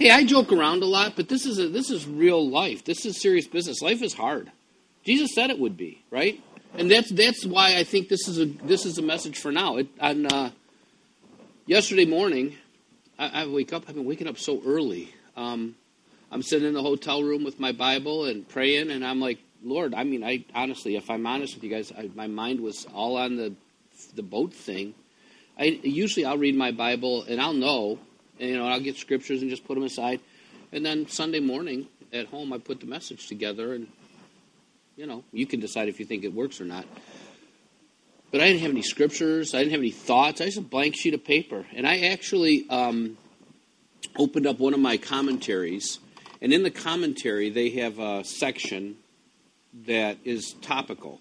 Hey, I joke around a lot, but this is a, this is real life. This is serious business. Life is hard. Jesus said it would be, right? And that's that's why I think this is a this is a message for now. It, on uh, yesterday morning, I, I, wake up. I've been waking up so early. Um, I'm sitting in the hotel room with my Bible and praying, and I'm like, Lord. I mean, I honestly, if I'm honest with you guys, I, my mind was all on the the boat thing. I usually I'll read my Bible and I'll know, and, you know, I'll get scriptures and just put them aside, and then Sunday morning at home I put the message together, and you know, you can decide if you think it works or not. But I didn't have any scriptures. I didn't have any thoughts. I just a blank sheet of paper, and I actually um, opened up one of my commentaries, and in the commentary they have a section that is topical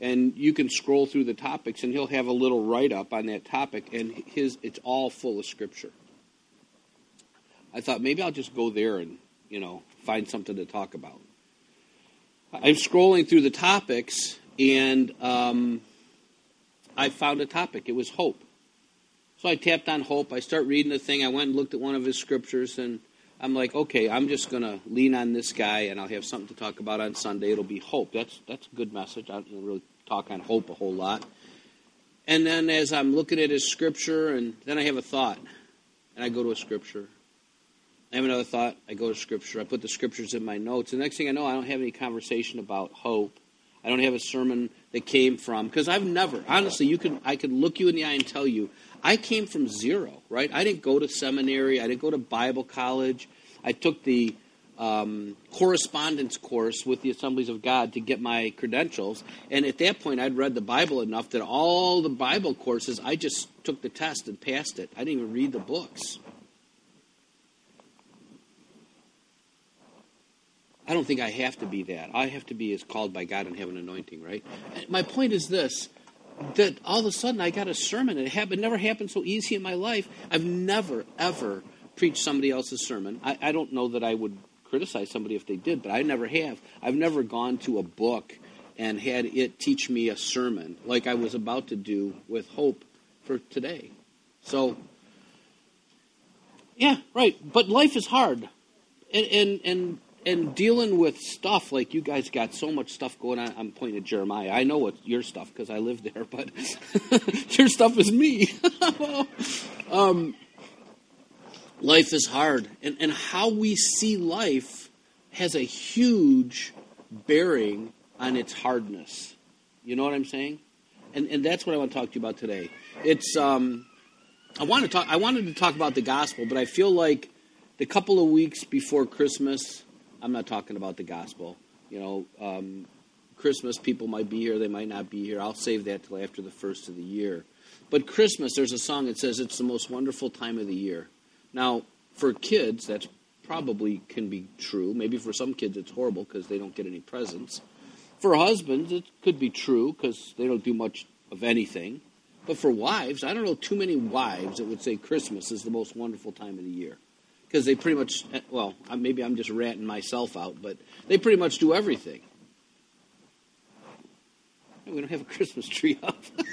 and you can scroll through the topics and he'll have a little write up on that topic and his it's all full of scripture i thought maybe i'll just go there and you know find something to talk about. I'm scrolling through the topics and um, i found a topic. It was hope. So i tapped on hope. I start reading the thing. I went and looked at one of his scriptures and i'm like okay i'm just going to lean on this guy and i'll have something to talk about on sunday. It'll be hope. That's that's a good message. I don't really talk on hope a whole lot. And then as I'm looking at his scripture, and then I have a thought, and I go to a scripture. I have another thought, I go to scripture. I put the scriptures in my notes. The next thing I know, I don't have any conversation about hope. I don't have a sermon that came from because I've never honestly you can I could look you in the eye and tell you I came from zero, right? I didn't go to seminary, I didn't go to Bible college. I took the um, correspondence course with the Assemblies of God to get my credentials. And at that point, I'd read the Bible enough that all the Bible courses, I just took the test and passed it. I didn't even read the books. I don't think I have to be that. I have to be as called by God and have an anointing, right? My point is this that all of a sudden I got a sermon. It, happened, it never happened so easy in my life. I've never, ever preached somebody else's sermon. I, I don't know that I would criticize somebody if they did, but I never have. I've never gone to a book and had it teach me a sermon like I was about to do with Hope for today. So, yeah, right. But life is hard, and and and and dealing with stuff like you guys got so much stuff going on. I'm pointing at Jeremiah. I know what your stuff because I live there, but your stuff is me. um, life is hard. And, and how we see life has a huge bearing on its hardness. You know what I'm saying? And, and that's what I want to talk to you about today. It's um, I want to talk. I wanted to talk about the gospel, but I feel like the couple of weeks before Christmas, I'm not talking about the gospel. You know, um, Christmas people might be here, they might not be here. I'll save that till after the first of the year. But Christmas, there's a song that says it's the most wonderful time of the year. Now, for kids, that's probably can be true. Maybe for some kids it's horrible because they don't get any presents. For husbands, it could be true because they don't do much of anything. But for wives, I don't know too many wives that would say Christmas is the most wonderful time of the year. Because they pretty much, eh, well, maybe I'm just ratting myself out, but they pretty much do everything. We don't have a Christmas tree up.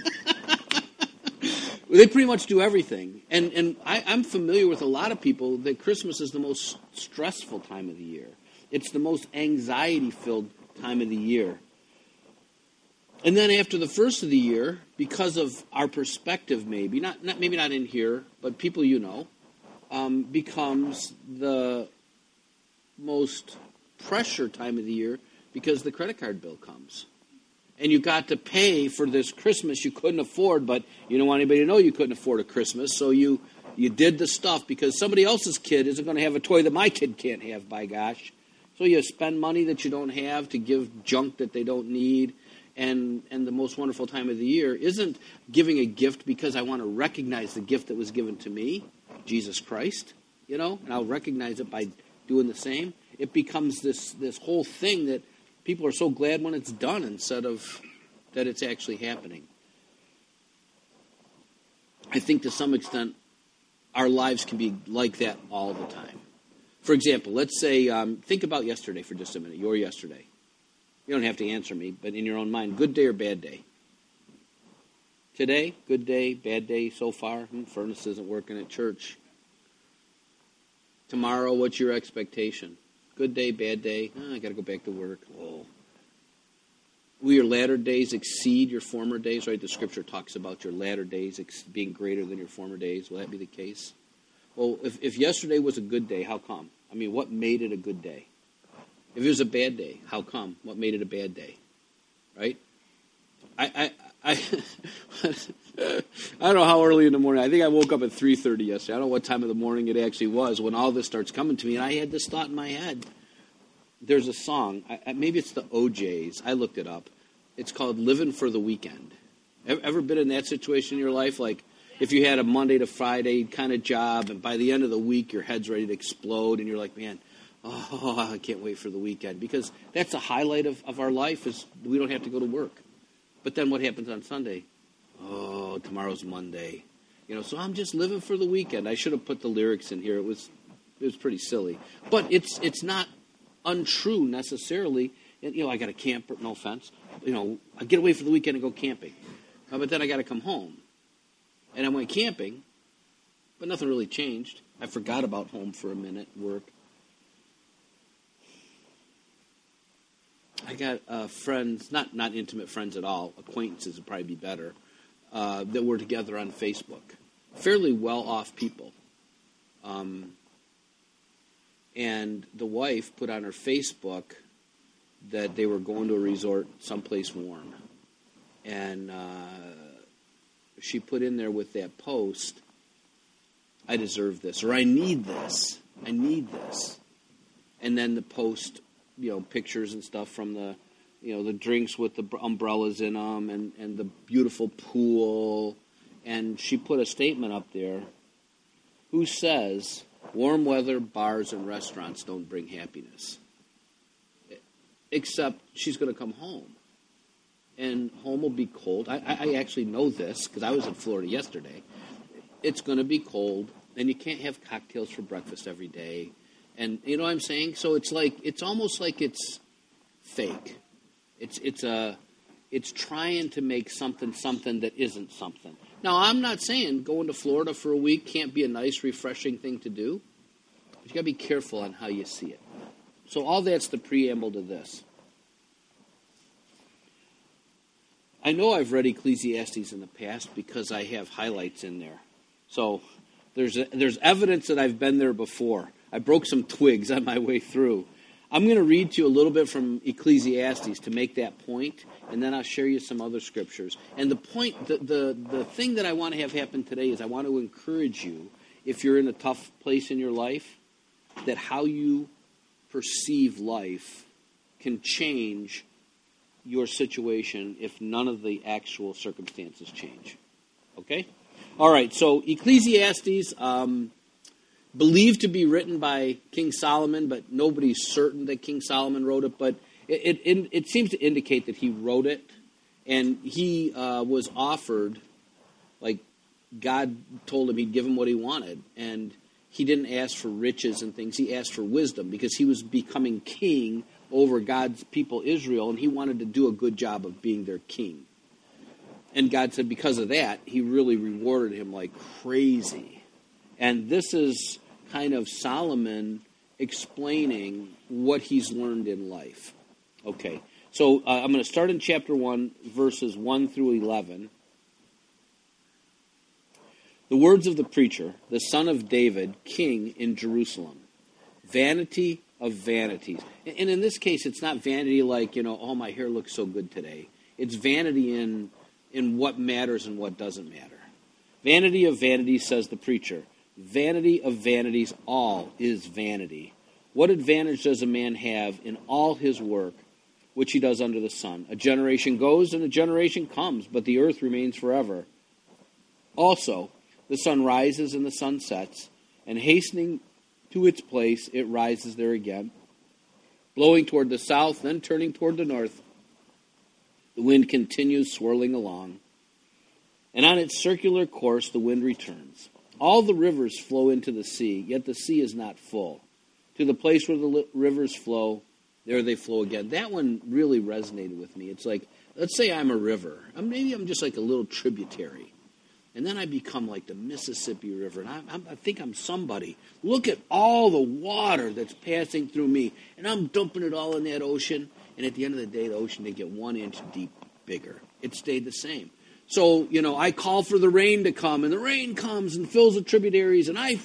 They pretty much do everything. And, and I, I'm familiar with a lot of people that Christmas is the most stressful time of the year. It's the most anxiety filled time of the year. And then after the first of the year, because of our perspective, maybe not, not maybe not in here, but people you know, um, becomes the most pressure time of the year because the credit card bill comes and you got to pay for this Christmas you couldn't afford, but you don't want anybody to know you couldn't afford a Christmas, so you you did the stuff because somebody else's kid isn't going to have a toy that my kid can't have. By gosh, so you spend money that you don't have to give junk that they don't need. And, and the most wonderful time of the year isn't giving a gift because I want to recognize the gift that was given to me, Jesus Christ, you know, and I'll recognize it by doing the same. It becomes this, this whole thing that people are so glad when it's done instead of that it's actually happening. I think to some extent our lives can be like that all the time. For example, let's say, um, think about yesterday for just a minute, your yesterday. You don't have to answer me, but in your own mind, good day or bad day? Today, good day, bad day so far? Hmm, furnace isn't working at church. Tomorrow, what's your expectation? Good day, bad day? Oh, I got to go back to work. Oh. Will your latter days exceed your former days? Right? The scripture talks about your latter days being greater than your former days. Will that be the case? Well, if, if yesterday was a good day, how come? I mean, what made it a good day? If it was a bad day, how come? What made it a bad day? Right? I, I, I, I don't know how early in the morning. I think I woke up at 3.30 yesterday. I don't know what time of the morning it actually was when all this starts coming to me. And I had this thought in my head. There's a song. I, maybe it's the O'Jays. I looked it up. It's called Living for the Weekend. Ever, ever been in that situation in your life? Like if you had a Monday to Friday kind of job and by the end of the week your head's ready to explode and you're like, man, oh, I can't wait for the weekend because that's the highlight of, of our life is we don't have to go to work. But then what happens on Sunday? Oh, tomorrow's Monday. You know, so I'm just living for the weekend. I should have put the lyrics in here. It was it was pretty silly. But it's it's not untrue necessarily. And, you know, I got a camper, no offense. You know, I get away for the weekend and go camping. Uh, but then I got to come home. And I went camping, but nothing really changed. I forgot about home for a minute, work. I got uh, friends, not not intimate friends at all, acquaintances would probably be better, uh, that were together on Facebook. Fairly well off people. Um, and the wife put on her Facebook that they were going to a resort someplace warm. And uh, she put in there with that post, I deserve this, or I need this. I need this. And then the post you know pictures and stuff from the you know the drinks with the umbrellas in them and and the beautiful pool. And she put a statement up there who says warm weather bars and restaurants don't bring happiness. Except she's going to come home. And home will be cold. I, I actually know this because i was in florida yesterday. It's going to be cold and you can't have cocktails for breakfast every day and you know what I'm saying? So it's like it's almost like it's fake. It's it's a it's trying to make something something that isn't something. Now I'm not saying going to Florida for a week can't be a nice, refreshing thing to do, but you got to be careful on how you see it. So all that's the preamble to this. I know I've read Ecclesiastes in the past because I have highlights in there. So there's there's evidence that I've been there before. I broke some twigs on my way through. I'm going to read to you a little bit from Ecclesiastes to make that point, and then I'll share you some other scriptures. And the point, the, the, the thing that I want to have happen today is I want to encourage you, if you're in a tough place in your life, that how you perceive life can change your situation if none of the actual circumstances change. Okay? All right, so Ecclesiastes. Um, believed to be written by King Solomon, but nobody's certain that King Solomon wrote it. But it, it, it seems to indicate that he wrote it, and he uh, was offered, like God told him he'd give him what he wanted, and he didn't ask for riches and things. He asked for wisdom because he was becoming king over God's people Israel, and he wanted to do a good job of being their king. And God said, because of that, he really rewarded him like crazy. And this is kind of Solomon explaining what he's learned in life. Okay, so uh, I'm going to start in chapter 1, verses 1 through 11. The words of the preacher, the son of David, king in Jerusalem. Vanity of vanities. And in this case, it's not vanity like, you know, oh, my hair looks so good today. It's vanity in, in what matters and what doesn't matter. Vanity of vanities, says the preacher. Vanity of vanities, all is vanity. What advantage does a man have in all his work which he does under the sun? A generation goes and a generation comes, but the earth remains forever. Also, the sun rises and the sun sets, and hastening to its place, it rises there again, blowing toward the south, then turning toward the north. The wind continues swirling along, and on its circular course, the wind returns. All the rivers flow into the sea, yet the sea is not full. To the place where the rivers flow, there they flow again. That one really resonated with me. It's like, let's say I'm a river. Maybe I'm just like a little tributary. And then I become like the Mississippi River, and I, I, think I'm somebody. Look at all the water that's passing through me, and I'm dumping it all in that ocean. And at the end of the day, the ocean didn't get one inch deep bigger. It stayed the same. So, you know, I call for the rain to come, and the rain comes and fills the tributaries, and I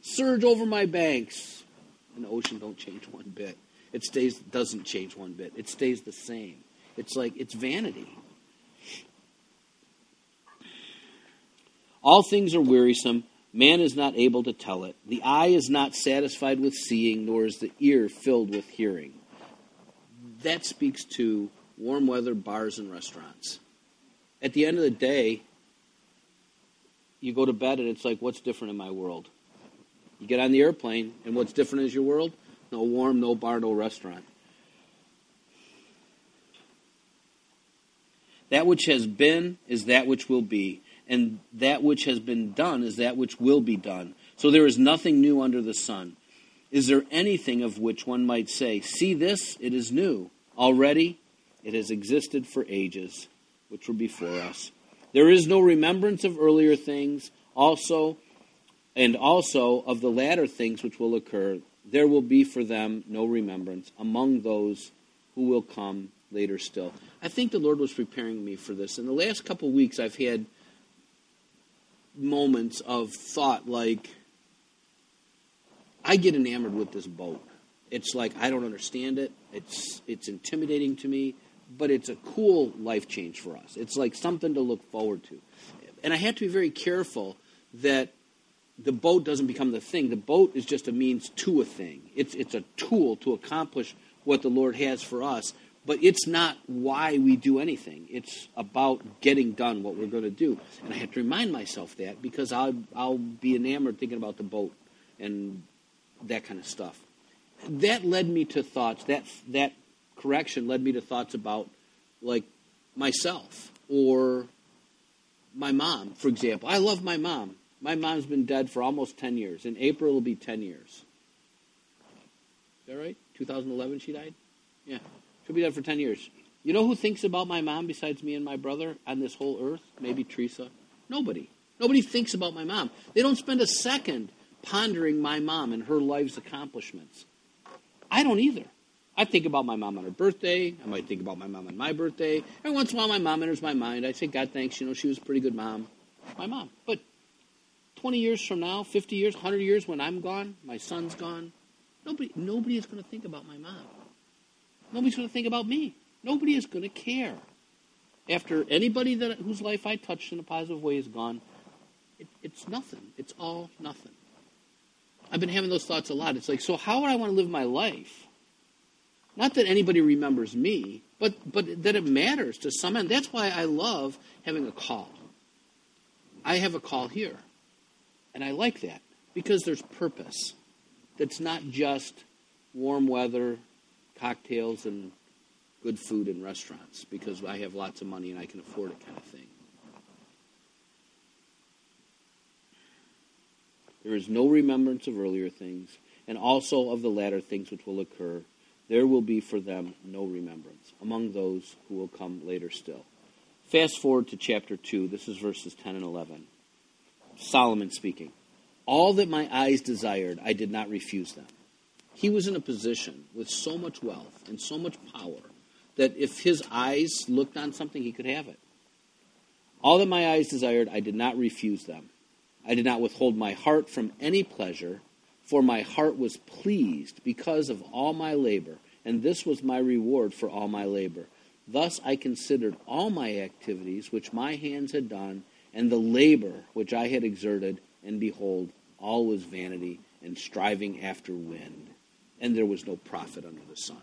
surge over my banks. And the ocean don't change one bit. It stays doesn't change one bit. It stays the same. It's like it's vanity. All things are wearisome. Man is not able to tell it. The eye is not satisfied with seeing, nor is the ear filled with hearing. That speaks to warm weather bars and restaurants. At the end of the day, you go to bed and it's like, what's different in my world? You get on the airplane, and what's different is your world? No warm, no bar, no restaurant. That which has been is that which will be, and that which has been done is that which will be done. So there is nothing new under the sun. Is there anything of which one might say, See this, it is new? Already it has existed for ages, which were before us. There is no remembrance of earlier things, also, and also of the latter things which will occur. There will be for them no remembrance among those who will come later still. I think the Lord was preparing me for this. In the last couple of weeks, I've had moments of thought like, I get enamored with this boat. It's like I don't understand it. It's it's intimidating to me, but it's a cool life change for us. It's like something to look forward to. And I have to be very careful that the boat doesn't become the thing. The boat is just a means to a thing. It's it's a tool to accomplish what the Lord has for us but it's not why we do anything. It's about getting done what we're going to do. And I have to remind myself that because I'll, I'll be enamored thinking about the boat and that kind of stuff. That led me to thoughts, that, that correction led me to thoughts about, like, myself or my mom, for example. I love my mom. My mom's been dead for almost 10 years. In April, it'll be 10 years. Is that right? 2011 she died? Yeah. She'll be dead for 10 years. You know who thinks about my mom besides me and my brother on this whole earth? Maybe Teresa. Nobody. Nobody thinks about my mom. They don't spend a second pondering my mom and her life's accomplishments. I don't either. I think about my mom on her birthday. I might think about my mom on my birthday. Every once in a while, my mom enters my mind. I say, God, thanks. You know, she was a pretty good mom. My mom. But 20 years from now, 50 years, 100 years, when I'm gone, my son's gone, nobody, nobody is going to think about my mom. Nobody's going to think about me. Nobody is going to care. After anybody that whose life I touched in a positive way is gone, it, it's nothing. It's all nothing. I've been having those thoughts a lot. It's like, so how would I want to live my life? Not that anybody remembers me, but but that it matters to some end. That's why I love having a call. I have a call here, and I like that because there's purpose. That's not just warm weather, cocktails and good food in restaurants because I have lots of money and I can afford it kind of thing. There is no remembrance of earlier things, and also of the latter things which will occur. There will be for them no remembrance among those who will come later still. Fast forward to chapter 2. This is verses 10 and 11. Solomon speaking. All that my eyes desired, I did not refuse them. He was in a position with so much wealth and so much power that if his eyes looked on something, he could have it. All that my eyes desired, I did not refuse them. I did not withhold my heart from any pleasure, for my heart was pleased because of all my labor, and this was my reward for all my labor. Thus I considered all my activities which my hands had done, and the labor which I had exerted, and behold, all was vanity and striving after wind and there was no profit under the sun.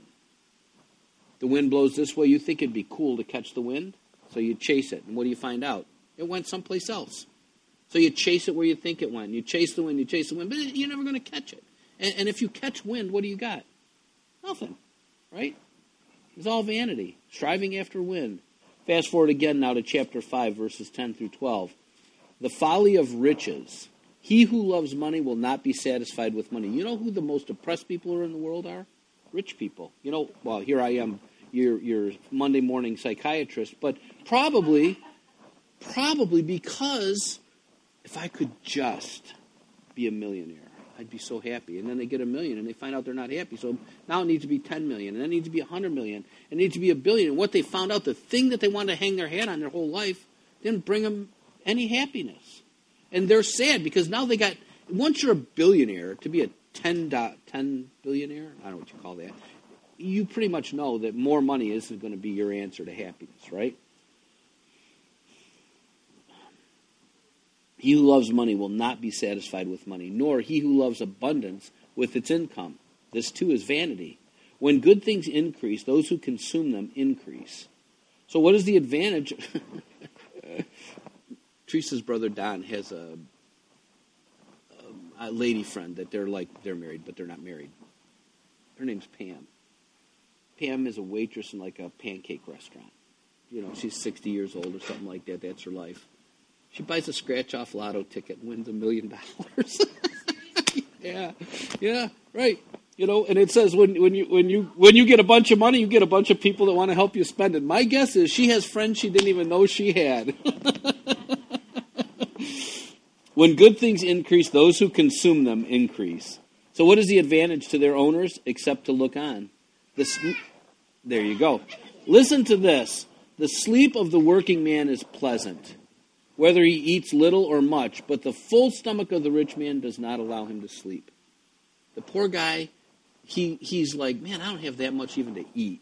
The wind blows this way, you think it'd be cool to catch the wind, so you chase it. And what do you find out? It went someplace else. So you chase it where you think it went. You chase the wind, you chase the wind, but you're never going to catch it. And, and if you catch wind, what do you got? Nothing, right? It's all vanity, striving after wind. Fast forward again now to chapter 5, verses 10 through 12. The folly of riches he who loves money will not be satisfied with money. You know who the most oppressed people are in the world are? Rich people. You know, well, here I am, your, your Monday morning psychiatrist, but probably Probably because if I could just be a millionaire, I'd be so happy. And then they get a million and they find out they're not happy. So now it needs to be 10 million, and then it needs to be 100 million, and it needs to be a billion. And what they found out, the thing that they wanted to hang their hat on their whole life, didn't bring them any happiness. And they're sad because now they got, once you're a billionaire, to be a 10, dot, 10 billionaire, I don't know what you call that, you pretty much know that more money isn't going to be your answer to happiness, right? He who loves money will not be satisfied with money, nor he who loves abundance with its income. This too is vanity. When good things increase, those who consume them increase. So, what is the advantage? Teresa's brother Don has a, a, lady friend that they're like they're married, but they're not married. Her name's Pam. Pam is a waitress in like a pancake restaurant. You know, she's 60 years old or something like that. That's her life. She buys a scratch off lotto ticket and wins a million dollars. Yeah, yeah, right. You know, and it says when, when you when you when you get a bunch of money, you get a bunch of people that want to help you spend it. My guess is she has friends she didn't even know she had. when good things increase, those who consume them increase. So, what is the advantage to their owners except to look on? The, there you go. Listen to this. The sleep of the working man is pleasant, whether he eats little or much, but the full stomach of the rich man does not allow him to sleep. The poor guy, he, he's like, man, I don't have that much even to eat.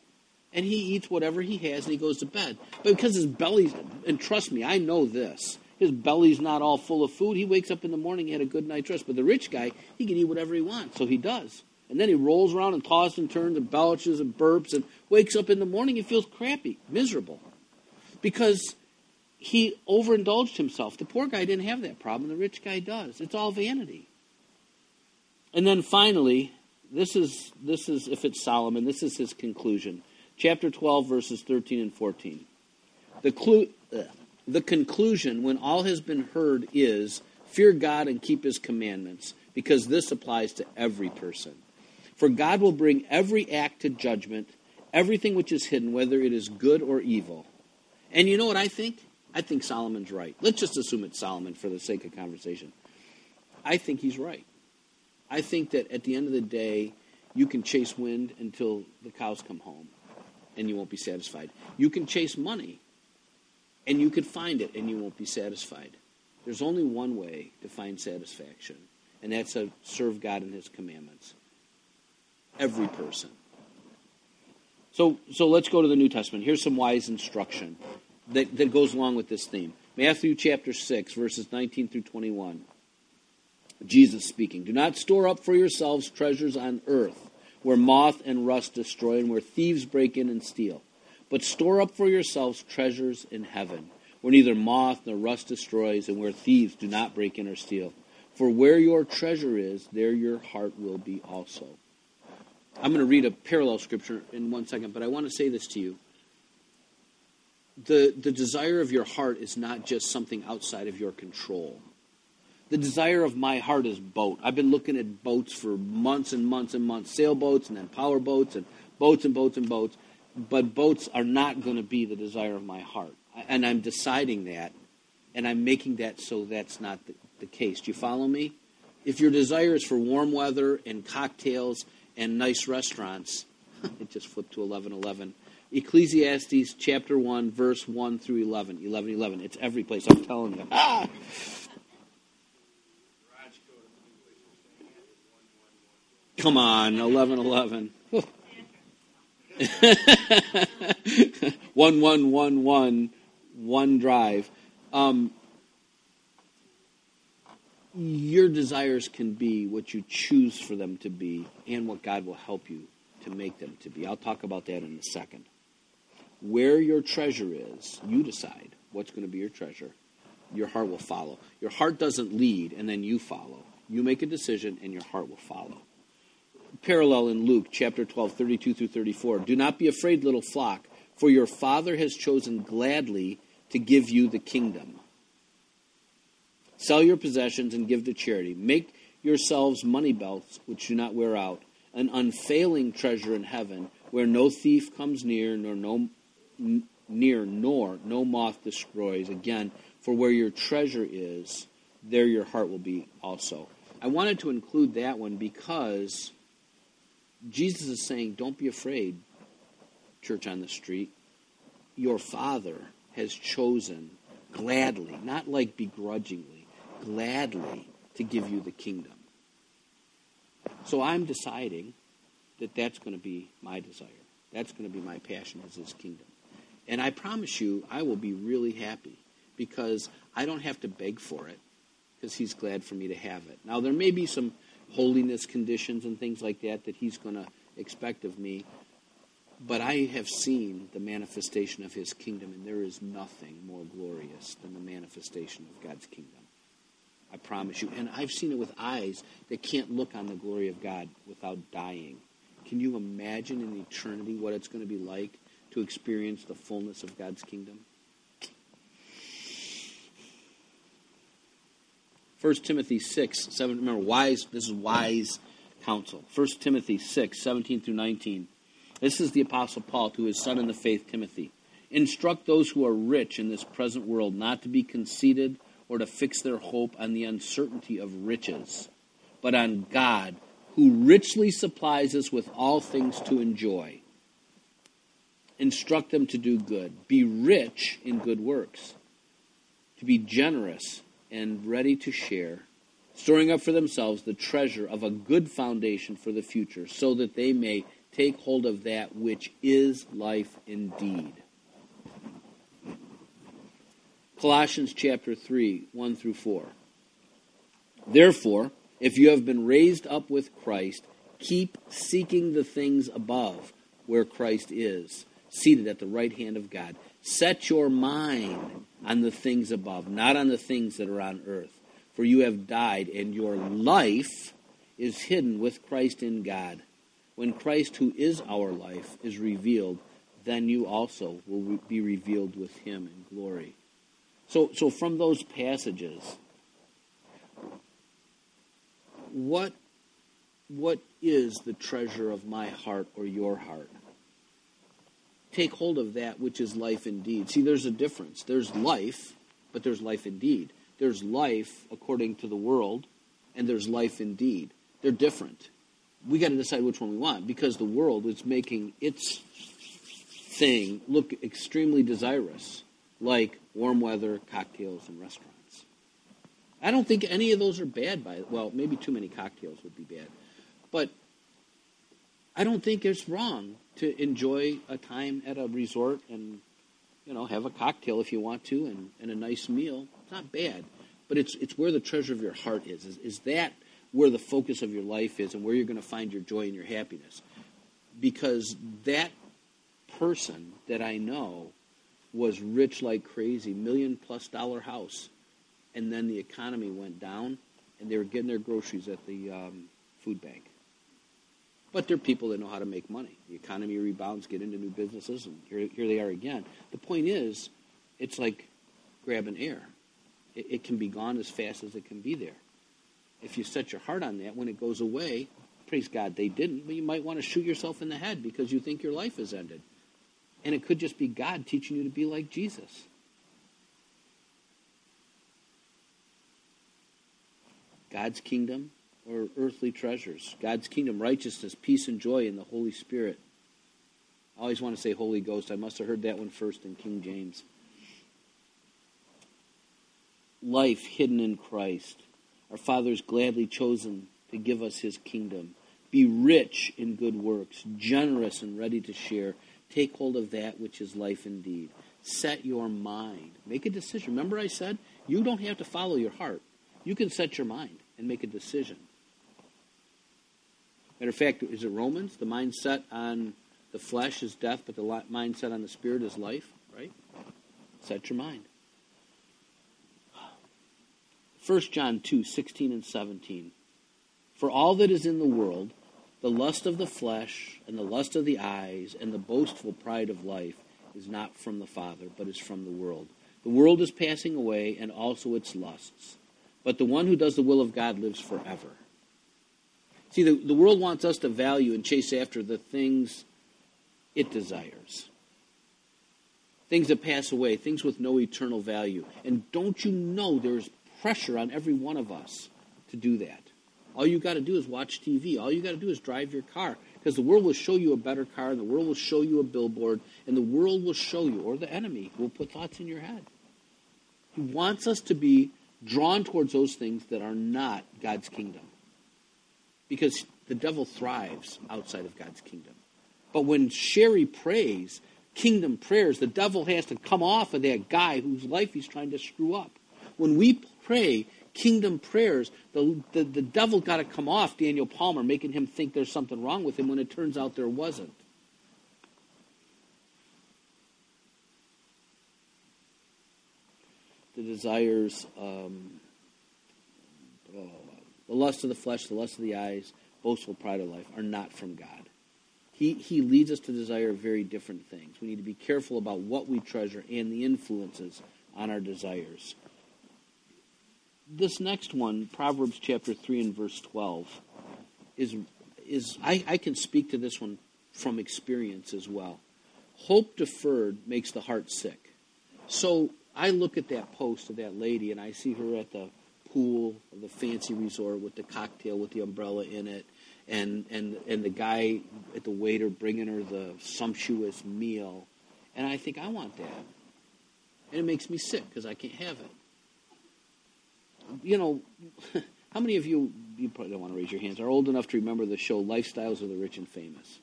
And he eats whatever he has and he goes to bed. But because his belly's, and trust me, I know this, his belly's not all full of food. He wakes up in the morning, he had a good night's rest. But the rich guy, he can eat whatever he wants, so he does. And then he rolls around and tosses and turns and belches and burps and wakes up in the morning and feels crappy, miserable. Because he overindulged himself. The poor guy didn't have that problem, the rich guy does. It's all vanity. And then finally, this is this is if it's Solomon, this is his conclusion. Chapter 12 verses 13 and 14. The clue uh, the conclusion when all has been heard is fear God and keep his commandments because this applies to every person. For God will bring every act to judgment, everything which is hidden whether it is good or evil. And you know what I think? I think Solomon's right. Let's just assume it's Solomon for the sake of conversation. I think he's right. I think that at the end of the day, you can chase wind until the cows come home and you won't be satisfied. You can chase money and you can find it and you won't be satisfied. There's only one way to find satisfaction, and that's to serve God and His commandments. Every person. So, so let's go to the New Testament. Here's some wise instruction that, that goes along with this theme. Matthew chapter 6, verses 19 through 21. Jesus speaking. Do not store up for yourselves treasures on earth, where moth and rust destroy, and where thieves break in and steal. But store up for yourselves treasures in heaven, where neither moth nor rust destroys, and where thieves do not break in or steal. For where your treasure is, there your heart will be also. I'm going to read a parallel scripture in one second, but I want to say this to you the, the desire of your heart is not just something outside of your control. The desire of my heart is boat. I've been looking at boats for months and months and months, sailboats and then power boats and boats and boats and boats. But boats are not going to be the desire of my heart. And I'm deciding that, and I'm making that so that's not the, the case. Do you follow me? If your desire is for warm weather and cocktails and nice restaurants, it just flipped to 1111 Ecclesiastes chapter 1, verse 1 through 11. 11, 11. It's every place. I'm telling you. Ah! Come on, 11, 11. one, one, one, one, one drive. Um, your desires can be what you choose for them to be and what God will help you to make them to be. I'll talk about that in a second. Where your treasure is, you decide what's going to be your treasure. Your heart will follow. Your heart doesn't lead and then you follow. You make a decision and your heart will follow. Parallel in Luke chapter 12, 32 through 34. Do not be afraid, little flock, for your Father has chosen gladly to give you the kingdom. Sell your possessions and give to charity. Make yourselves money belts which do not wear out, an unfailing treasure in heaven, where no thief comes near, nor no near nor no moth destroys. Again, For where your treasure is, there your heart will be also. I wanted to include that one because Jesus is saying, Don't be afraid, church on the street. Your Father has chosen gladly, not like begrudgingly, gladly to give you the kingdom. So I'm deciding that that's going to be my desire. That's going to be my passion as his kingdom. And I promise you, I will be really happy because I don't have to beg for it because he's glad for me to have it. Now, there may be some holiness conditions and things like that that he's going to expect of me, but I have seen the manifestation of his kingdom, and there is nothing more glorious than the manifestation of God's kingdom. I promise you. And I've seen it with eyes that can't look on the glory of God without dying. Can you imagine in eternity what it's going to be like to experience the fullness of God's kingdom? 1 Timothy 6, 7. Remember, wise, this is wise counsel. 1 Timothy 6, 17 through 19. This is the Apostle Paul to his son in the faith, Timothy. Instruct those who are rich in this present world not to be conceited or to fix their hope on the uncertainty of riches, but on God, who richly supplies us with all things to enjoy. Instruct them to do good, be rich in good works, to be generous and ready to share, storing up for themselves the treasure of a good foundation for the future, so that they may take hold of that which is life indeed. Colossians chapter 3, 1 through 4. Therefore, if you have been raised up with Christ, keep seeking the things above, where Christ is, seated at the right hand of God. Set your mind on the things above, not on the things that are on earth. For you have died, and your life is hidden with Christ in God. When Christ, who is our life, is revealed, then you also will be revealed with him in glory. So, so from those passages, what, what is the treasure of my heart or your heart? Take hold of that which is life indeed. See, there's a difference. There's life, but there's life indeed. There's life according to the world, and there's life indeed. They're different. We got to decide which one we want because the world is making its thing look extremely desirous like warm weather, cocktails, and restaurants. I don't think any of those are bad by well, maybe too many cocktails would be bad. But I don't think it's wrong to enjoy a time at a resort and you know, have a cocktail if you want to and, and a nice meal. It's not bad. But it's it's where the treasure of your heart is. Is, is that where the focus of your life is and where you're going to find your joy and your happiness? Because that person that I know was rich like crazy, million plus dollar house. And then the economy went down, and they were getting their groceries at the um, food bank. But they're people that know how to make money. The economy rebounds, get into new businesses, and here, here they are again. The point is, it's like grabbing air. It, it can be gone as fast as it can be there. If you set your heart on that, when it goes away, praise God they didn't, but you might want to shoot yourself in the head because you think your life has ended. And it could just be God teaching you to be like Jesus. God's kingdom or earthly treasures. God's kingdom, righteousness, peace, and joy in the Holy Spirit. I always want to say Holy Ghost. I must have heard that one first in King James. Life hidden in Christ. Our Father's gladly chosen to give us his kingdom. Be rich in good works, generous and ready to share Take hold of that which is life indeed. Set your mind. Make a decision. Remember, I said you don't have to follow your heart. You can set your mind and make a decision. Matter of fact, is it Romans? The mindset on the flesh is death, but the mindset on the spirit is life, right? Set your mind. 1 John 2 16 and 17. For all that is in the world, the lust of the flesh and the lust of the eyes and the boastful pride of life is not from the Father, but is from the world. The world is passing away and also its lusts. But the one who does the will of God lives forever. See, the, the world wants us to value and chase after the things it desires. things that pass away, things with no eternal value. And don't you know there's pressure on every one of us to do that? All you got to do is watch TV. All you got to do is drive your car. Because the world will show you a better car, and the world will show you a billboard, and the world will show you, or the enemy will put thoughts in your head. He wants us to be drawn towards those things that are not God's kingdom. Because the devil thrives outside of God's kingdom. But when Sherry prays kingdom prayers, the devil has to come off of that guy whose life he's trying to screw up. When we pray kingdom prayers, the, the, the devil got to come off Daniel Palmer, making him think there's something wrong with him when it turns out there wasn't. The desires, um, the lust of the flesh, the lust of the eyes, boastful pride of life are not from God. He, he leads us to desire very different things. We need to be careful about what we treasure and the influences on our desires this next one, Proverbs chapter 3 and verse 12, is, is I, I can speak to this one from experience as well. Hope deferred makes the heart sick. So I look at that post of that lady and I see her at the pool the fancy resort with the cocktail with the umbrella in it and, and, and the guy at the waiter bringing her the sumptuous meal. And I think, I want that. And it makes me sick because I can't have it you know, how many of you, you probably don't want to raise your hands, are old enough to remember the show Lifestyles of the Rich and Famous?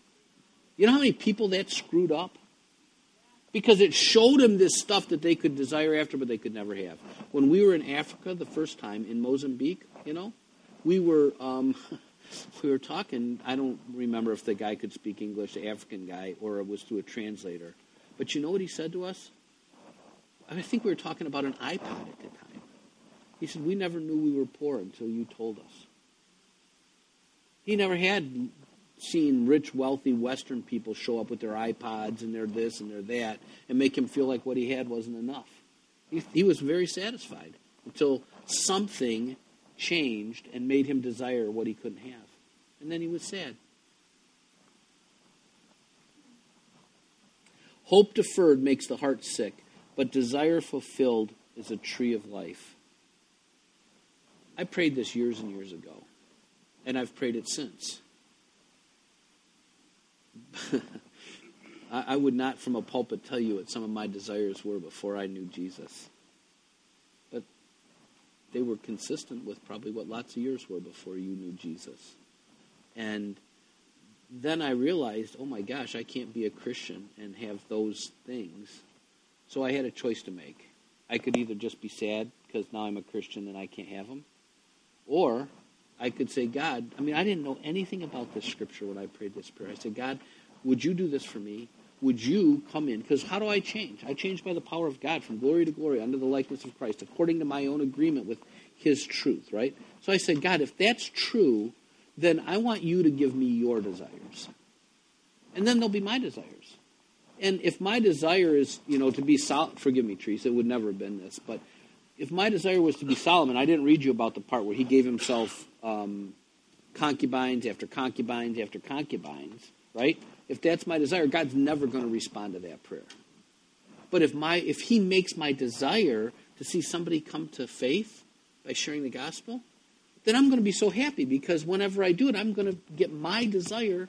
You know how many people that screwed up? Because it showed them this stuff that they could desire after, but they could never have. When we were in Africa the first time, in Mozambique, you know, we were um, we were talking. I don't remember if the guy could speak English, the African guy, or it was through a translator. But you know what he said to us? I think we were talking about an iPod at the time. He said, We never knew we were poor until you told us. He never had seen rich, wealthy Western people show up with their iPods and their this and their that and make him feel like what he had wasn't enough. He, he was very satisfied until something changed and made him desire what he couldn't have. And then he was sad. Hope deferred makes the heart sick, but desire fulfilled is a tree of life. I prayed this years and years ago, and I've prayed it since. I, I would not, from a pulpit, tell you what some of my desires were before I knew Jesus. But they were consistent with probably what lots of yours were before you knew Jesus. And then I realized, oh my gosh, I can't be a Christian and have those things. So I had a choice to make. I could either just be sad because now I'm a Christian and I can't have them, or I could say, God, I mean, I didn't know anything about this scripture when I prayed this prayer. I said, God, would you do this for me? Would you come in? Because how do I change? I change by the power of God from glory to glory under the likeness of Christ, according to my own agreement with His truth, right? So I said, God, if that's true, then I want you to give me your desires. And then they'll be my desires. And if my desire is, you know, to be solid, forgive me, Teresa, it would never have been this, but if my desire was to be Solomon, I didn't read you about the part where he gave himself um, concubines after concubines after concubines, right? If that's my desire, God's never going to respond to that prayer. But if my if He makes my desire to see somebody come to faith by sharing the gospel, then I'm going to be so happy because whenever I do it, I'm going to get my desire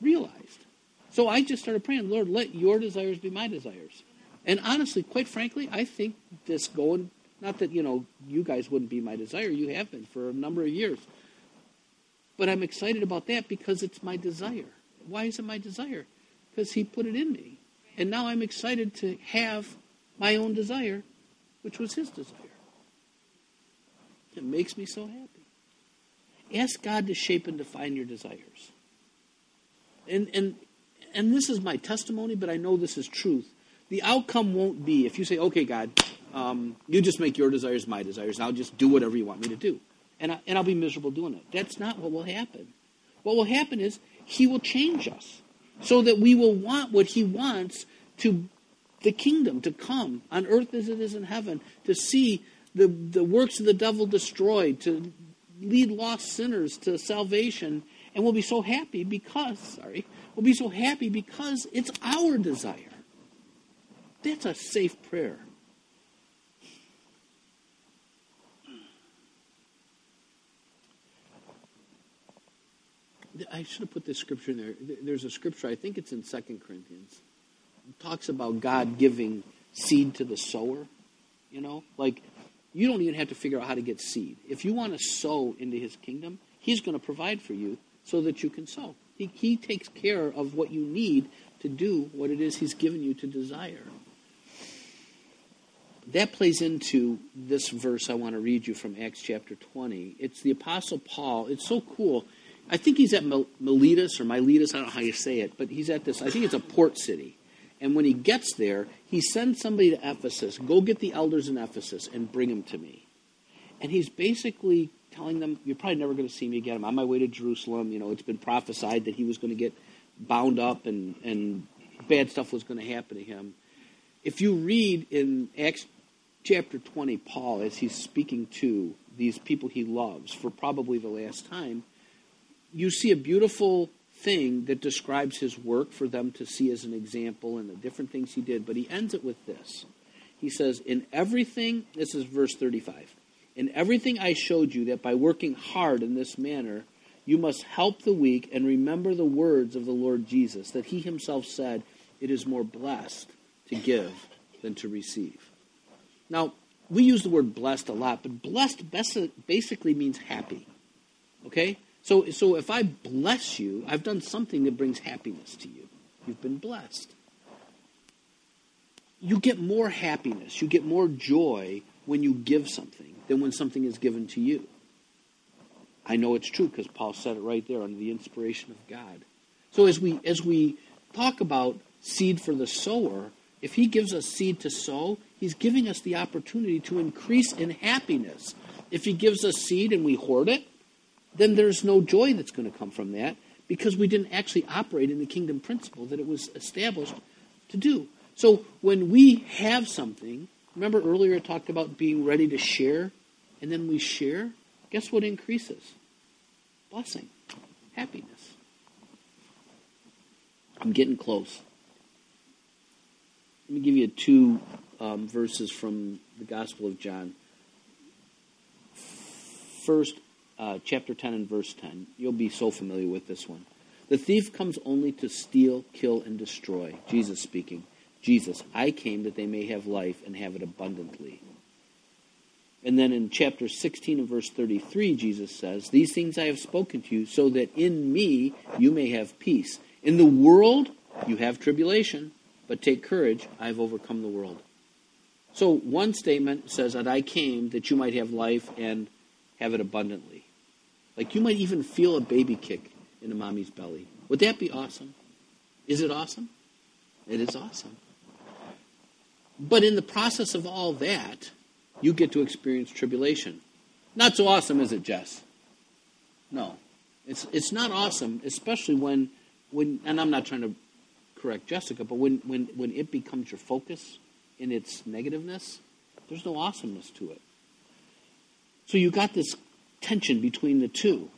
realized. So I just started praying, Lord, let your desires be my desires. And honestly, quite frankly, I think this going, not that, you know, you guys wouldn't be my desire, you have been for a number of years. But I'm excited about that because it's my desire. Why is it my desire? Because He put it in me. And now I'm excited to have my own desire, which was His desire. It makes me so happy. Ask God to shape and define your desires. And, and, and this is my testimony, but I know this is truth the outcome won't be if you say, okay, God, um, you just make your desires my desires, I'll just do whatever you want me to do. And, I, and I'll be miserable doing it. That's not what will happen. What will happen is He will change us so that we will want what He wants to the kingdom to come on earth as it is in heaven, to see the, the works of the devil destroyed, to lead lost sinners to salvation, And we'll be so happy because, sorry, we'll be so happy because it's our desire. That's a safe prayer. I should have put this scripture in there. There's a scripture, I think it's in Second Corinthians. It talks about God giving seed to the sower. You know, like you don't even have to figure out how to get seed. If you want to sow into his kingdom, he's going to provide for you so that you can sow. He, he takes care of what you need to do what it is he's given you to desire. That plays into this verse I want to read you from Acts chapter 20. It's the Apostle Paul. It's so cool. I think he's at Miletus or Miletus, I don't know how you say it, but he's at this, I think it's a port city. And when he gets there, he sends somebody to Ephesus, go get the elders in Ephesus and bring them to me. And he's basically telling them, You're probably never going to see me again. I'm on my way to Jerusalem. You know, it's been prophesied that he was going to get bound up and, and bad stuff was going to happen to him. If you read in Acts chapter 20, Paul, as he's speaking to these people he loves for probably the last time, you see a beautiful thing that describes his work for them to see as an example and the different things he did. But he ends it with this. He says, In everything, this is verse 35, in everything I showed you that by working hard in this manner, you must help the weak and remember the words of the Lord Jesus, that he himself said, It is more blessed to give than to receive. Now, we use the word blessed a lot, but blessed basically means happy. Okay? So, so if I bless you, I've done something that brings happiness to you. You've been blessed. You get more happiness, you get more joy when you give something than when something is given to you. I know it's true because Paul said it right there under the inspiration of God. So as we as we talk about seed for the sower, if he gives us seed to sow, he's giving us the opportunity to increase in happiness. If he gives us seed and we hoard it, then there's no joy that's going to come from that because we didn't actually operate in the kingdom principle that it was established to do. So when we have something, remember earlier I talked about being ready to share, and then we share, guess what increases? Blessing, happiness. I'm getting close. Let me give you two um, verses from the Gospel of John. First, uh, chapter 10 and verse 10. You'll be so familiar with this one. The thief comes only to steal, kill, and destroy. Jesus speaking. Jesus, I came that they may have life and have it abundantly. And then in chapter 16 and verse 33, Jesus says, These things I have spoken to you, so that in me you may have peace. In the world you have tribulation, but take courage, I have overcome the world. So one statement says that I came that you might have life and have it abundantly. Like you might even feel a baby kick in a mommy's belly. Would that be awesome? Is it awesome? It is awesome. But in the process of all that, you get to experience tribulation. Not so awesome, is it, Jess? No. It's, it's not awesome, especially when, when, and I'm not trying to correct Jessica, but when, when, when it becomes your focus in its negativeness, there's no awesomeness to it. So you got this tension between the two.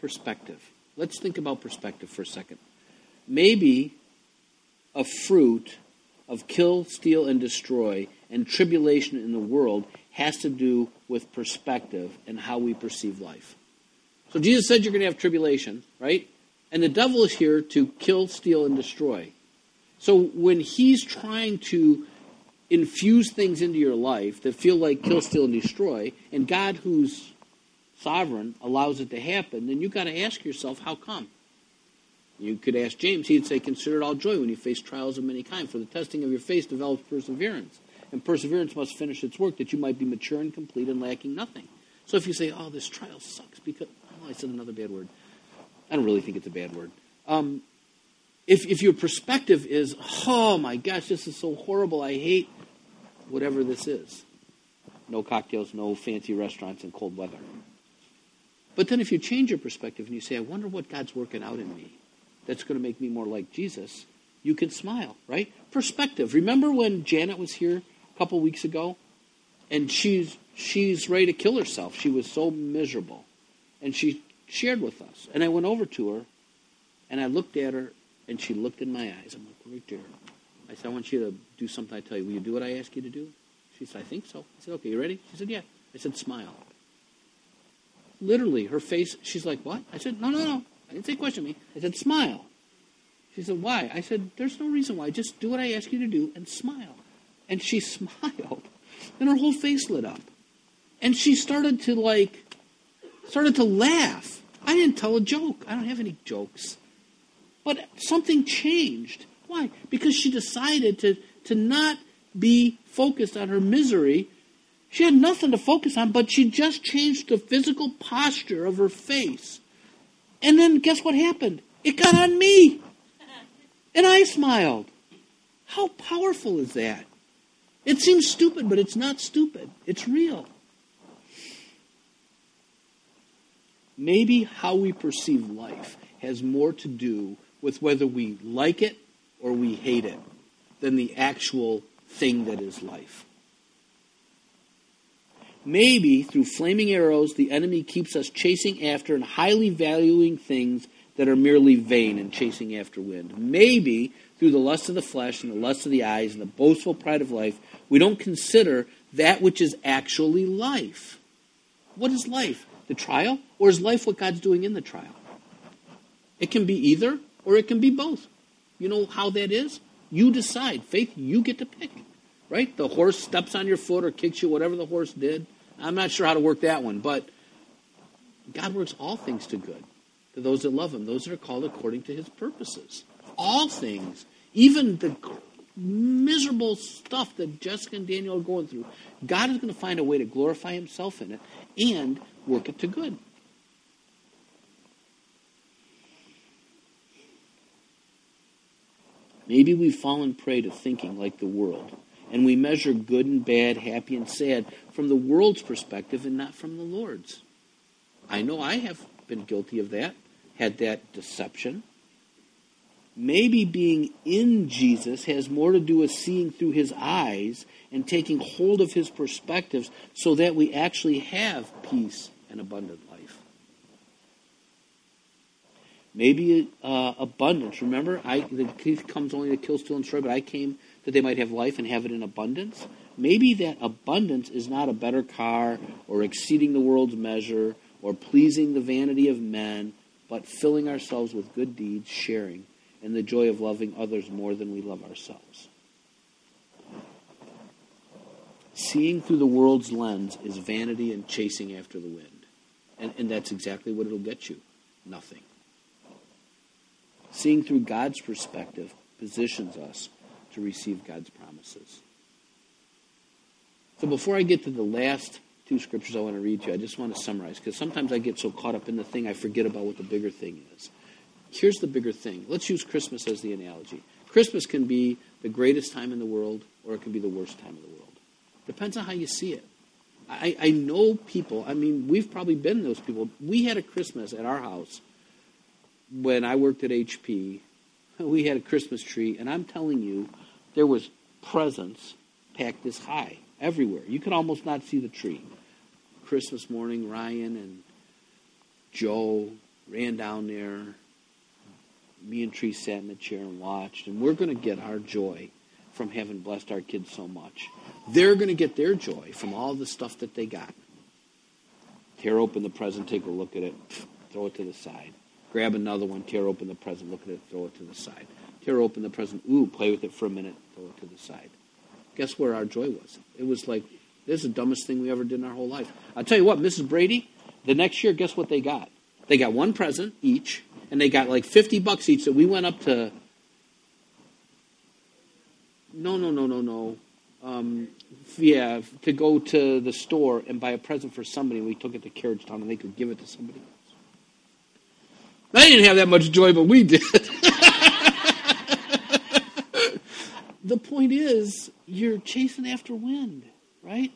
Perspective. Let's think about perspective for a second. Maybe a fruit of kill, steal, and destroy and tribulation in the world has to do with perspective and how we perceive life. So Jesus said you're going to have tribulation, right? And the devil is here to kill, steal, and destroy. So when he's trying to infuse things into your life that feel like kill, steal, and destroy, and God, who's sovereign, allows it to happen, then you've got to ask yourself, how come? You could ask James, he'd say, Consider it all joy when you face trials of many kinds, for the testing of your faith develops perseverance. And perseverance must finish its work, that you might be mature and complete and lacking nothing. So if you say, Oh, this trial sucks because. Oh, I said another bad word. I don't really think it's a bad word. Um, if, if your perspective is, Oh my gosh, this is so horrible, I hate whatever this is. No cocktails, no fancy restaurants in cold weather. But then if you change your perspective and you say, I wonder what God's working out in me that's going to make me more like Jesus, you can smile, right? Perspective. Remember when Janet was here a couple weeks ago? And she's she's ready to kill herself. She was so miserable. And she shared with us. And I went over to her, and I looked at her, and she looked in my eyes. I'm like, right there. I said, I want you to do something I tell you. Will you do what I ask you to do? She said, I think so. I said, okay, you ready? She said, yeah. I said, smile. Literally, her face, she's like, what? I said, no, no, no. I didn't say question me. I said, smile. She said, why? I said, there's no reason why. Just do what I ask you to do and smile. And she smiled. And her whole face lit up. And she started to like, started to laugh. I didn't tell a joke. I don't have any jokes. But something changed. Why? Because she decided to, to not be focused on her misery. She had nothing to focus on, but she just changed the physical posture of her face. And then guess what happened? It got on me. And I smiled. How powerful is that? It seems stupid, but it's not stupid. It's real. Maybe how we perceive life has more to do with whether we like it or we hate it than the actual thing that is life. Maybe through flaming arrows, the enemy keeps us chasing after and highly valuing things that are merely vain and chasing after wind. Maybe through the lust of the flesh and the lust of the eyes and the boastful pride of life, we don't consider that which is actually life. What is life? The trial? Or is life what God's doing in the trial? It can be either, or it can be both. You know how that is? You decide. Faith, you get to pick. Right? The horse steps on your foot or kicks you, whatever the horse did. I'm not sure how to work that one, but God works all things to good to those that love Him, those that are called according to His purposes. All things, even the miserable stuff that Jessica and Daniel are going through, God is going to find a way to glorify Himself in it and work it to good. Maybe we've fallen prey to thinking like the world, and we measure good and bad, happy and sad from the world's perspective and not from the Lord's. I know I have been guilty of that, had that deception. Maybe being in Jesus has more to do with seeing through his eyes and taking hold of his perspectives so that we actually have peace and abundant Maybe uh, abundance. Remember, I, the thief comes only to kill, steal, and destroy, but I came that they might have life and have it in abundance. Maybe that abundance is not a better car or exceeding the world's measure or pleasing the vanity of men, but filling ourselves with good deeds, sharing, and the joy of loving others more than we love ourselves. Seeing through the world's lens is vanity and chasing after the wind. And, and that's exactly what it'll get you nothing. Seeing through God's perspective positions us to receive God's promises. So before I get to the last two scriptures I want to read to you, I just want to summarize because sometimes I get so caught up in the thing I forget about what the bigger thing is. Here's the bigger thing. Let's use Christmas as the analogy. Christmas can be the greatest time in the world or it can be the worst time in the world. Depends on how you see it. I, I know people, I mean, we've probably been those people. We had a Christmas at our house when I worked at HP, we had a Christmas tree, and I'm telling you, there was presents packed this high everywhere. You could almost not see the tree. Christmas morning, Ryan and Joe ran down there. Me and Tree sat in the chair and watched, and we're going to get our joy from having blessed our kids so much. They're going to get their joy from all the stuff that they got. Tear open the present, take a look at it, throw it to the side. Grab another one, tear open the present, look at it, throw it to the side. Tear open the present, ooh, play with it for a minute, throw it to the side. Guess where our joy was? It was like, this is the dumbest thing we ever did in our whole life. I'll tell you what, Mrs. Brady, the next year, guess what they got? They got one present each, and they got like 50 bucks each. So we went up to, no, no, no, no, no. Um, yeah, to go to the store and buy a present for somebody. We took it to Carriage Town, and they could give it to somebody. They didn't have that much joy, but we did. the point is, you're chasing after wind, right?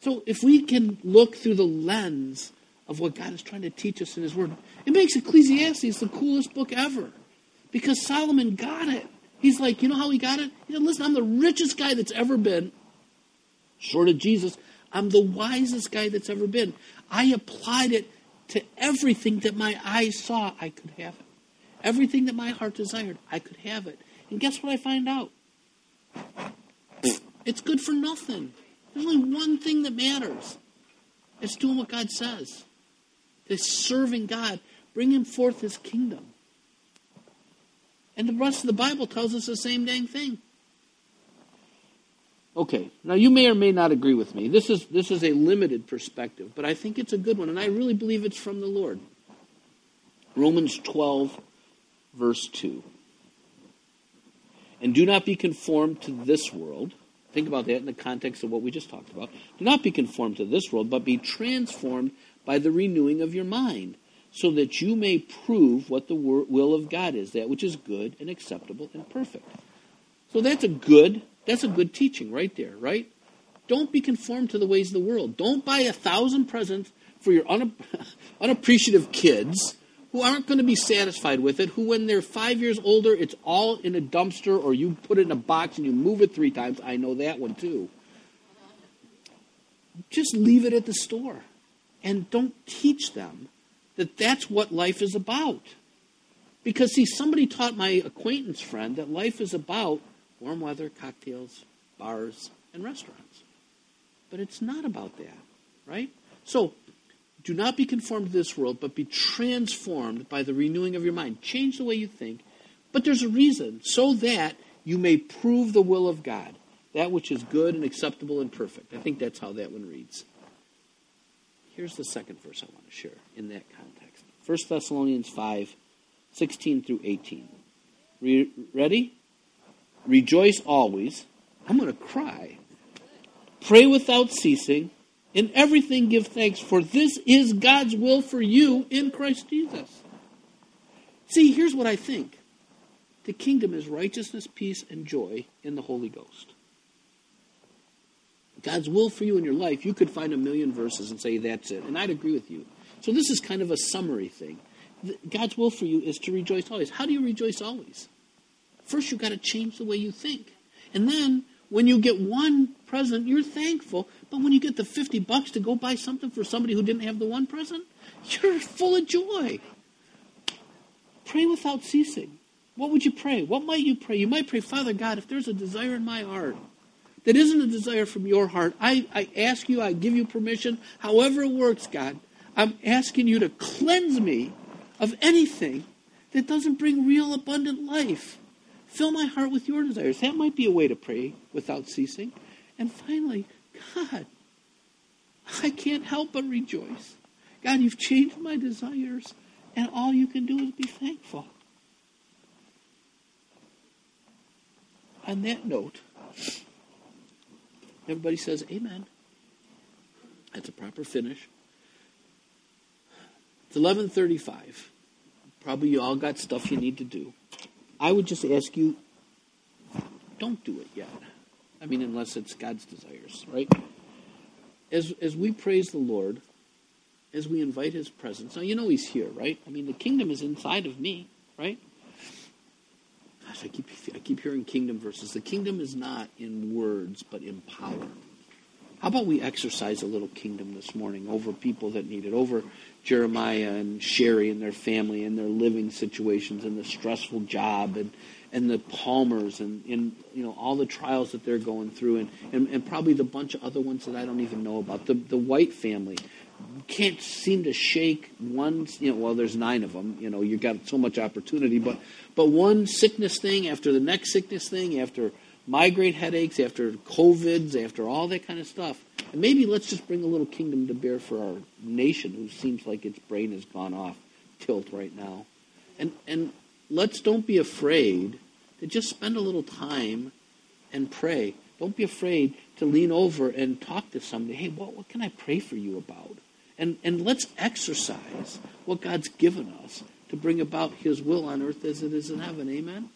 So if we can look through the lens of what God is trying to teach us in His Word, it makes Ecclesiastes the coolest book ever. Because Solomon got it. He's like, you know how he got it? He said, listen, I'm the richest guy that's ever been, short of Jesus. I'm the wisest guy that's ever been. I applied it to everything that my eyes saw, I could have it. Everything that my heart desired, I could have it. And guess what I find out? It's good for nothing. There's only one thing that matters. It's doing what God says. It's serving God, bringing forth His kingdom. And the rest of the Bible tells us the same dang thing. Okay, now you may or may not agree with me. This is this is a limited perspective, but I think it's a good one, and I really believe it's from the Lord. Romans 12, verse 2. And do not be conformed to this world. Think about that in the context of what we just talked about. Do not be conformed to this world, but be transformed by the renewing of your mind, so that you may prove what the will of God is, that which is good and acceptable and perfect. So that's a good, that's a good teaching right there, right? Don't be conformed to the ways of the world. Don't buy a thousand presents for your unappreciative kids who aren't going to be satisfied with it, who, when they're five years older, it's all in a dumpster or you put it in a box and you move it three times. I know that one too. Just leave it at the store and don't teach them that that's what life is about. Because, see, somebody taught my acquaintance friend that life is about warm weather, cocktails, bars, and restaurants. But it's not about that, right? So, do not be conformed to this world, but be transformed by the renewing of your mind. Change the way you think. But there's a reason, so that you may prove the will of God, that which is good and acceptable and perfect. I think that's how that one reads. Here's the second verse I want to share in that context 1 Thessalonians 5 16 through 18. Re- ready? Rejoice always. I'm going to cry. Pray without ceasing. In everything give thanks, for this is God's will for you in Christ Jesus. See, here's what I think the kingdom is righteousness, peace, and joy in the Holy Ghost. God's will for you in your life, you could find a million verses and say that's it. And I'd agree with you. So this is kind of a summary thing. God's will for you is to rejoice always. How do you rejoice always? First, you've got to change the way you think. And then, when you get one present, you're thankful. But when you get the 50 bucks to go buy something for somebody who didn't have the one present, you're full of joy. Pray without ceasing. What would you pray? What might you pray? You might pray, Father God, if there's a desire in my heart that isn't a desire from your heart, I, I ask you, I give you permission, however it works, God, I'm asking you to cleanse me of anything that doesn't bring real abundant life. Fill my heart with your desires. That might be a way to pray without ceasing. And finally, God, I can't help but rejoice. God, you've changed my desires, and all you can do is be thankful. On that note, everybody says amen. That's a proper finish. It's 11:35. Probably you all got stuff you need to do. I would just ask you, don't do it yet. I mean, unless it's God's desires, right? As, as we praise the Lord, as we invite His presence, now you know He's here, right? I mean, the kingdom is inside of me, right? Gosh, I keep, I keep hearing kingdom verses. The kingdom is not in words, but in power. How about we exercise a little kingdom this morning over people that need it, over Jeremiah and Sherry and their family and their living situations and the stressful job and, and the Palmers and, and you know all the trials that they're going through and, and, and probably the bunch of other ones that I don't even know about. The the White family can't seem to shake one you know well there's nine of them you know you've got so much opportunity but but one sickness thing after the next sickness thing after migraine headaches after covids after all that kind of stuff and maybe let's just bring a little kingdom to bear for our nation who seems like its brain has gone off tilt right now. And, and let's don't be afraid to just spend a little time and pray. Don't be afraid to lean over and talk to somebody. Hey, what, what can I pray for you about? And, and let's exercise what God's given us to bring about His will on earth as it is in heaven. Amen?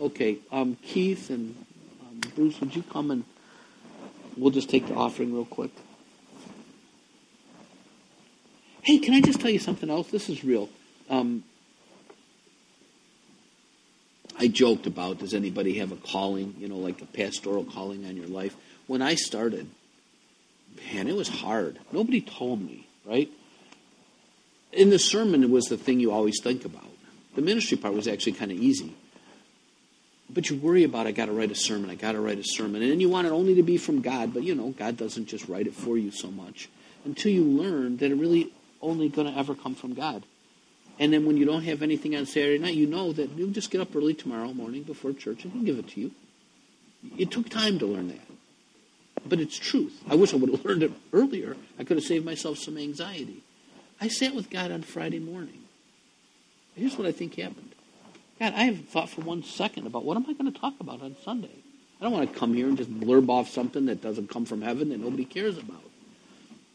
Okay, um, Keith and um, Bruce, would you come and We'll just take the offering real quick. Hey, can I just tell you something else? This is real. Um, I joked about does anybody have a calling, you know, like a pastoral calling on your life? When I started, man, it was hard. Nobody told me, right? in the sermon, it was the thing you always think about. The ministry part was actually kind of easy. But you worry about, I got to write a sermon, I got to write a sermon. And you want it only to be from God, but you know, God doesn't just write it for you so much until you learn that it really only going to ever come from God. And then when you don't have anything on Saturday night, you know that you'll just get up early tomorrow morning before church and he'll give it to you. It took time to learn that. But it's truth. I wish I would have learned it earlier. I could have saved myself some anxiety. I sat with God on Friday morning. Here's what I think happened. God, I haven't thought for one second about what am I going to talk about on Sunday. I don't want to come here and just blurb off something that doesn't come from heaven that nobody cares about.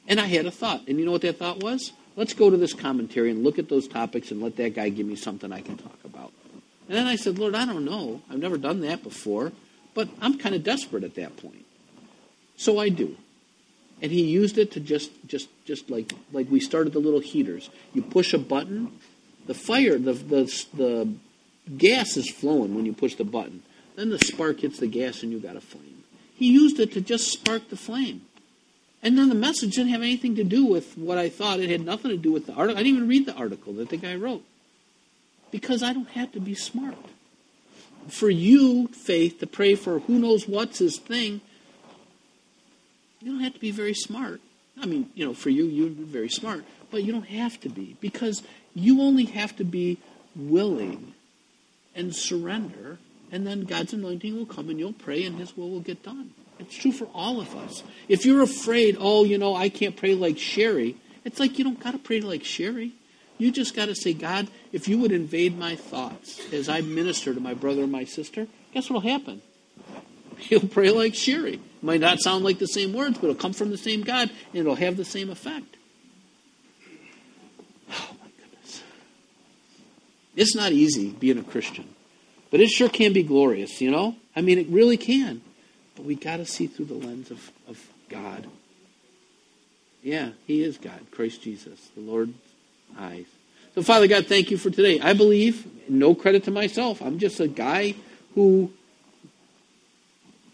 And I had a thought. And you know what that thought was? Let's go to this commentary and look at those topics and let that guy give me something I can talk about. And then I said, Lord, I don't know. I've never done that before, but I'm kind of desperate at that point. So I do. And he used it to just just just like like we started the little heaters. You push a button, the fire, the the the gas is flowing when you push the button. Then the spark hits the gas and you got a flame. He used it to just spark the flame. And then the message didn't have anything to do with what I thought. It had nothing to do with the article. I didn't even read the article that the guy wrote. Because I don't have to be smart. For you, faith, to pray for who knows what's his thing, you don't have to be very smart. I mean, you know, for you, you're very smart, but you don't have to be because you only have to be willing and surrender, and then God's anointing will come and you'll pray and His will will get done. It's true for all of us. If you're afraid, oh, you know, I can't pray like Sherry, it's like you don't got to pray like Sherry. You just got to say, God, if you would invade my thoughts as I minister to my brother and my sister, guess what will happen? He'll pray like Sherry. Might not sound like the same words, but it'll come from the same God and it'll have the same effect. Oh, my goodness. It's not easy being a Christian, but it sure can be glorious, you know? I mean, it really can. But we got to see through the lens of, of God. Yeah, He is God, Christ Jesus, the Lord's eyes. So, Father God, thank you for today. I believe, no credit to myself, I'm just a guy who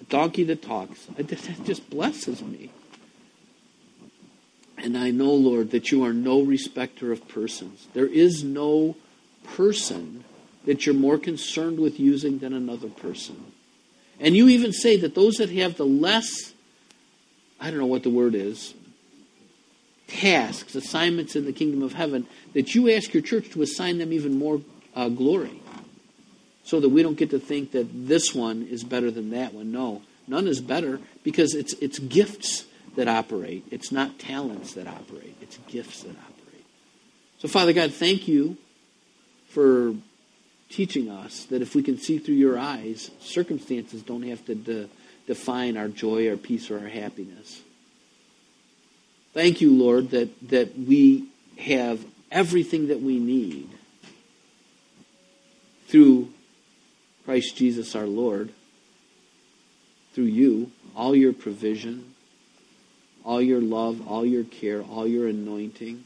a donkey that talks. It just blesses me. And I know, Lord, that you are no respecter of persons. There is no person that you're more concerned with using than another person. And you even say that those that have the less, I don't know what the word is, tasks, assignments in the kingdom of heaven, that you ask your church to assign them even more uh, glory so that we don't get to think that this one is better than that one. No, none is better because it's, it's gifts that operate. It's not talents that operate, it's gifts that operate. So, Father God, thank you for teaching us that if we can see through your eyes, circumstances don't have to de- define our joy, our peace, or our happiness. Thank you, Lord, that, that we have everything that we need through Christ Jesus our Lord, through you, all your provision, all your love, all your care, all your anointing.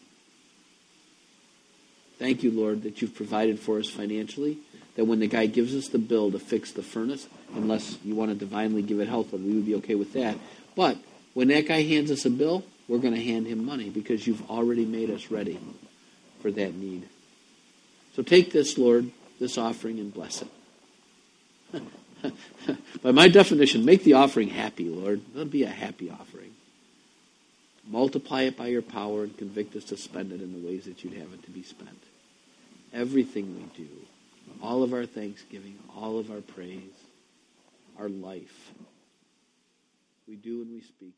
Thank you, Lord, that you've provided for us financially, that when the guy gives us the bill to fix the furnace, unless you want to divinely give it health, we would be okay with that. But when that guy hands us a bill, we're going to hand him money because you've already made us ready for that need. So take this, Lord, this offering, and bless it. By my definition, make the offering happy, Lord. Let it be a happy offering. Multiply it by your power and convict us to spend it in the ways that you'd have it to be spent. Everything we do, all of our thanksgiving, all of our praise, our life, we do and we speak.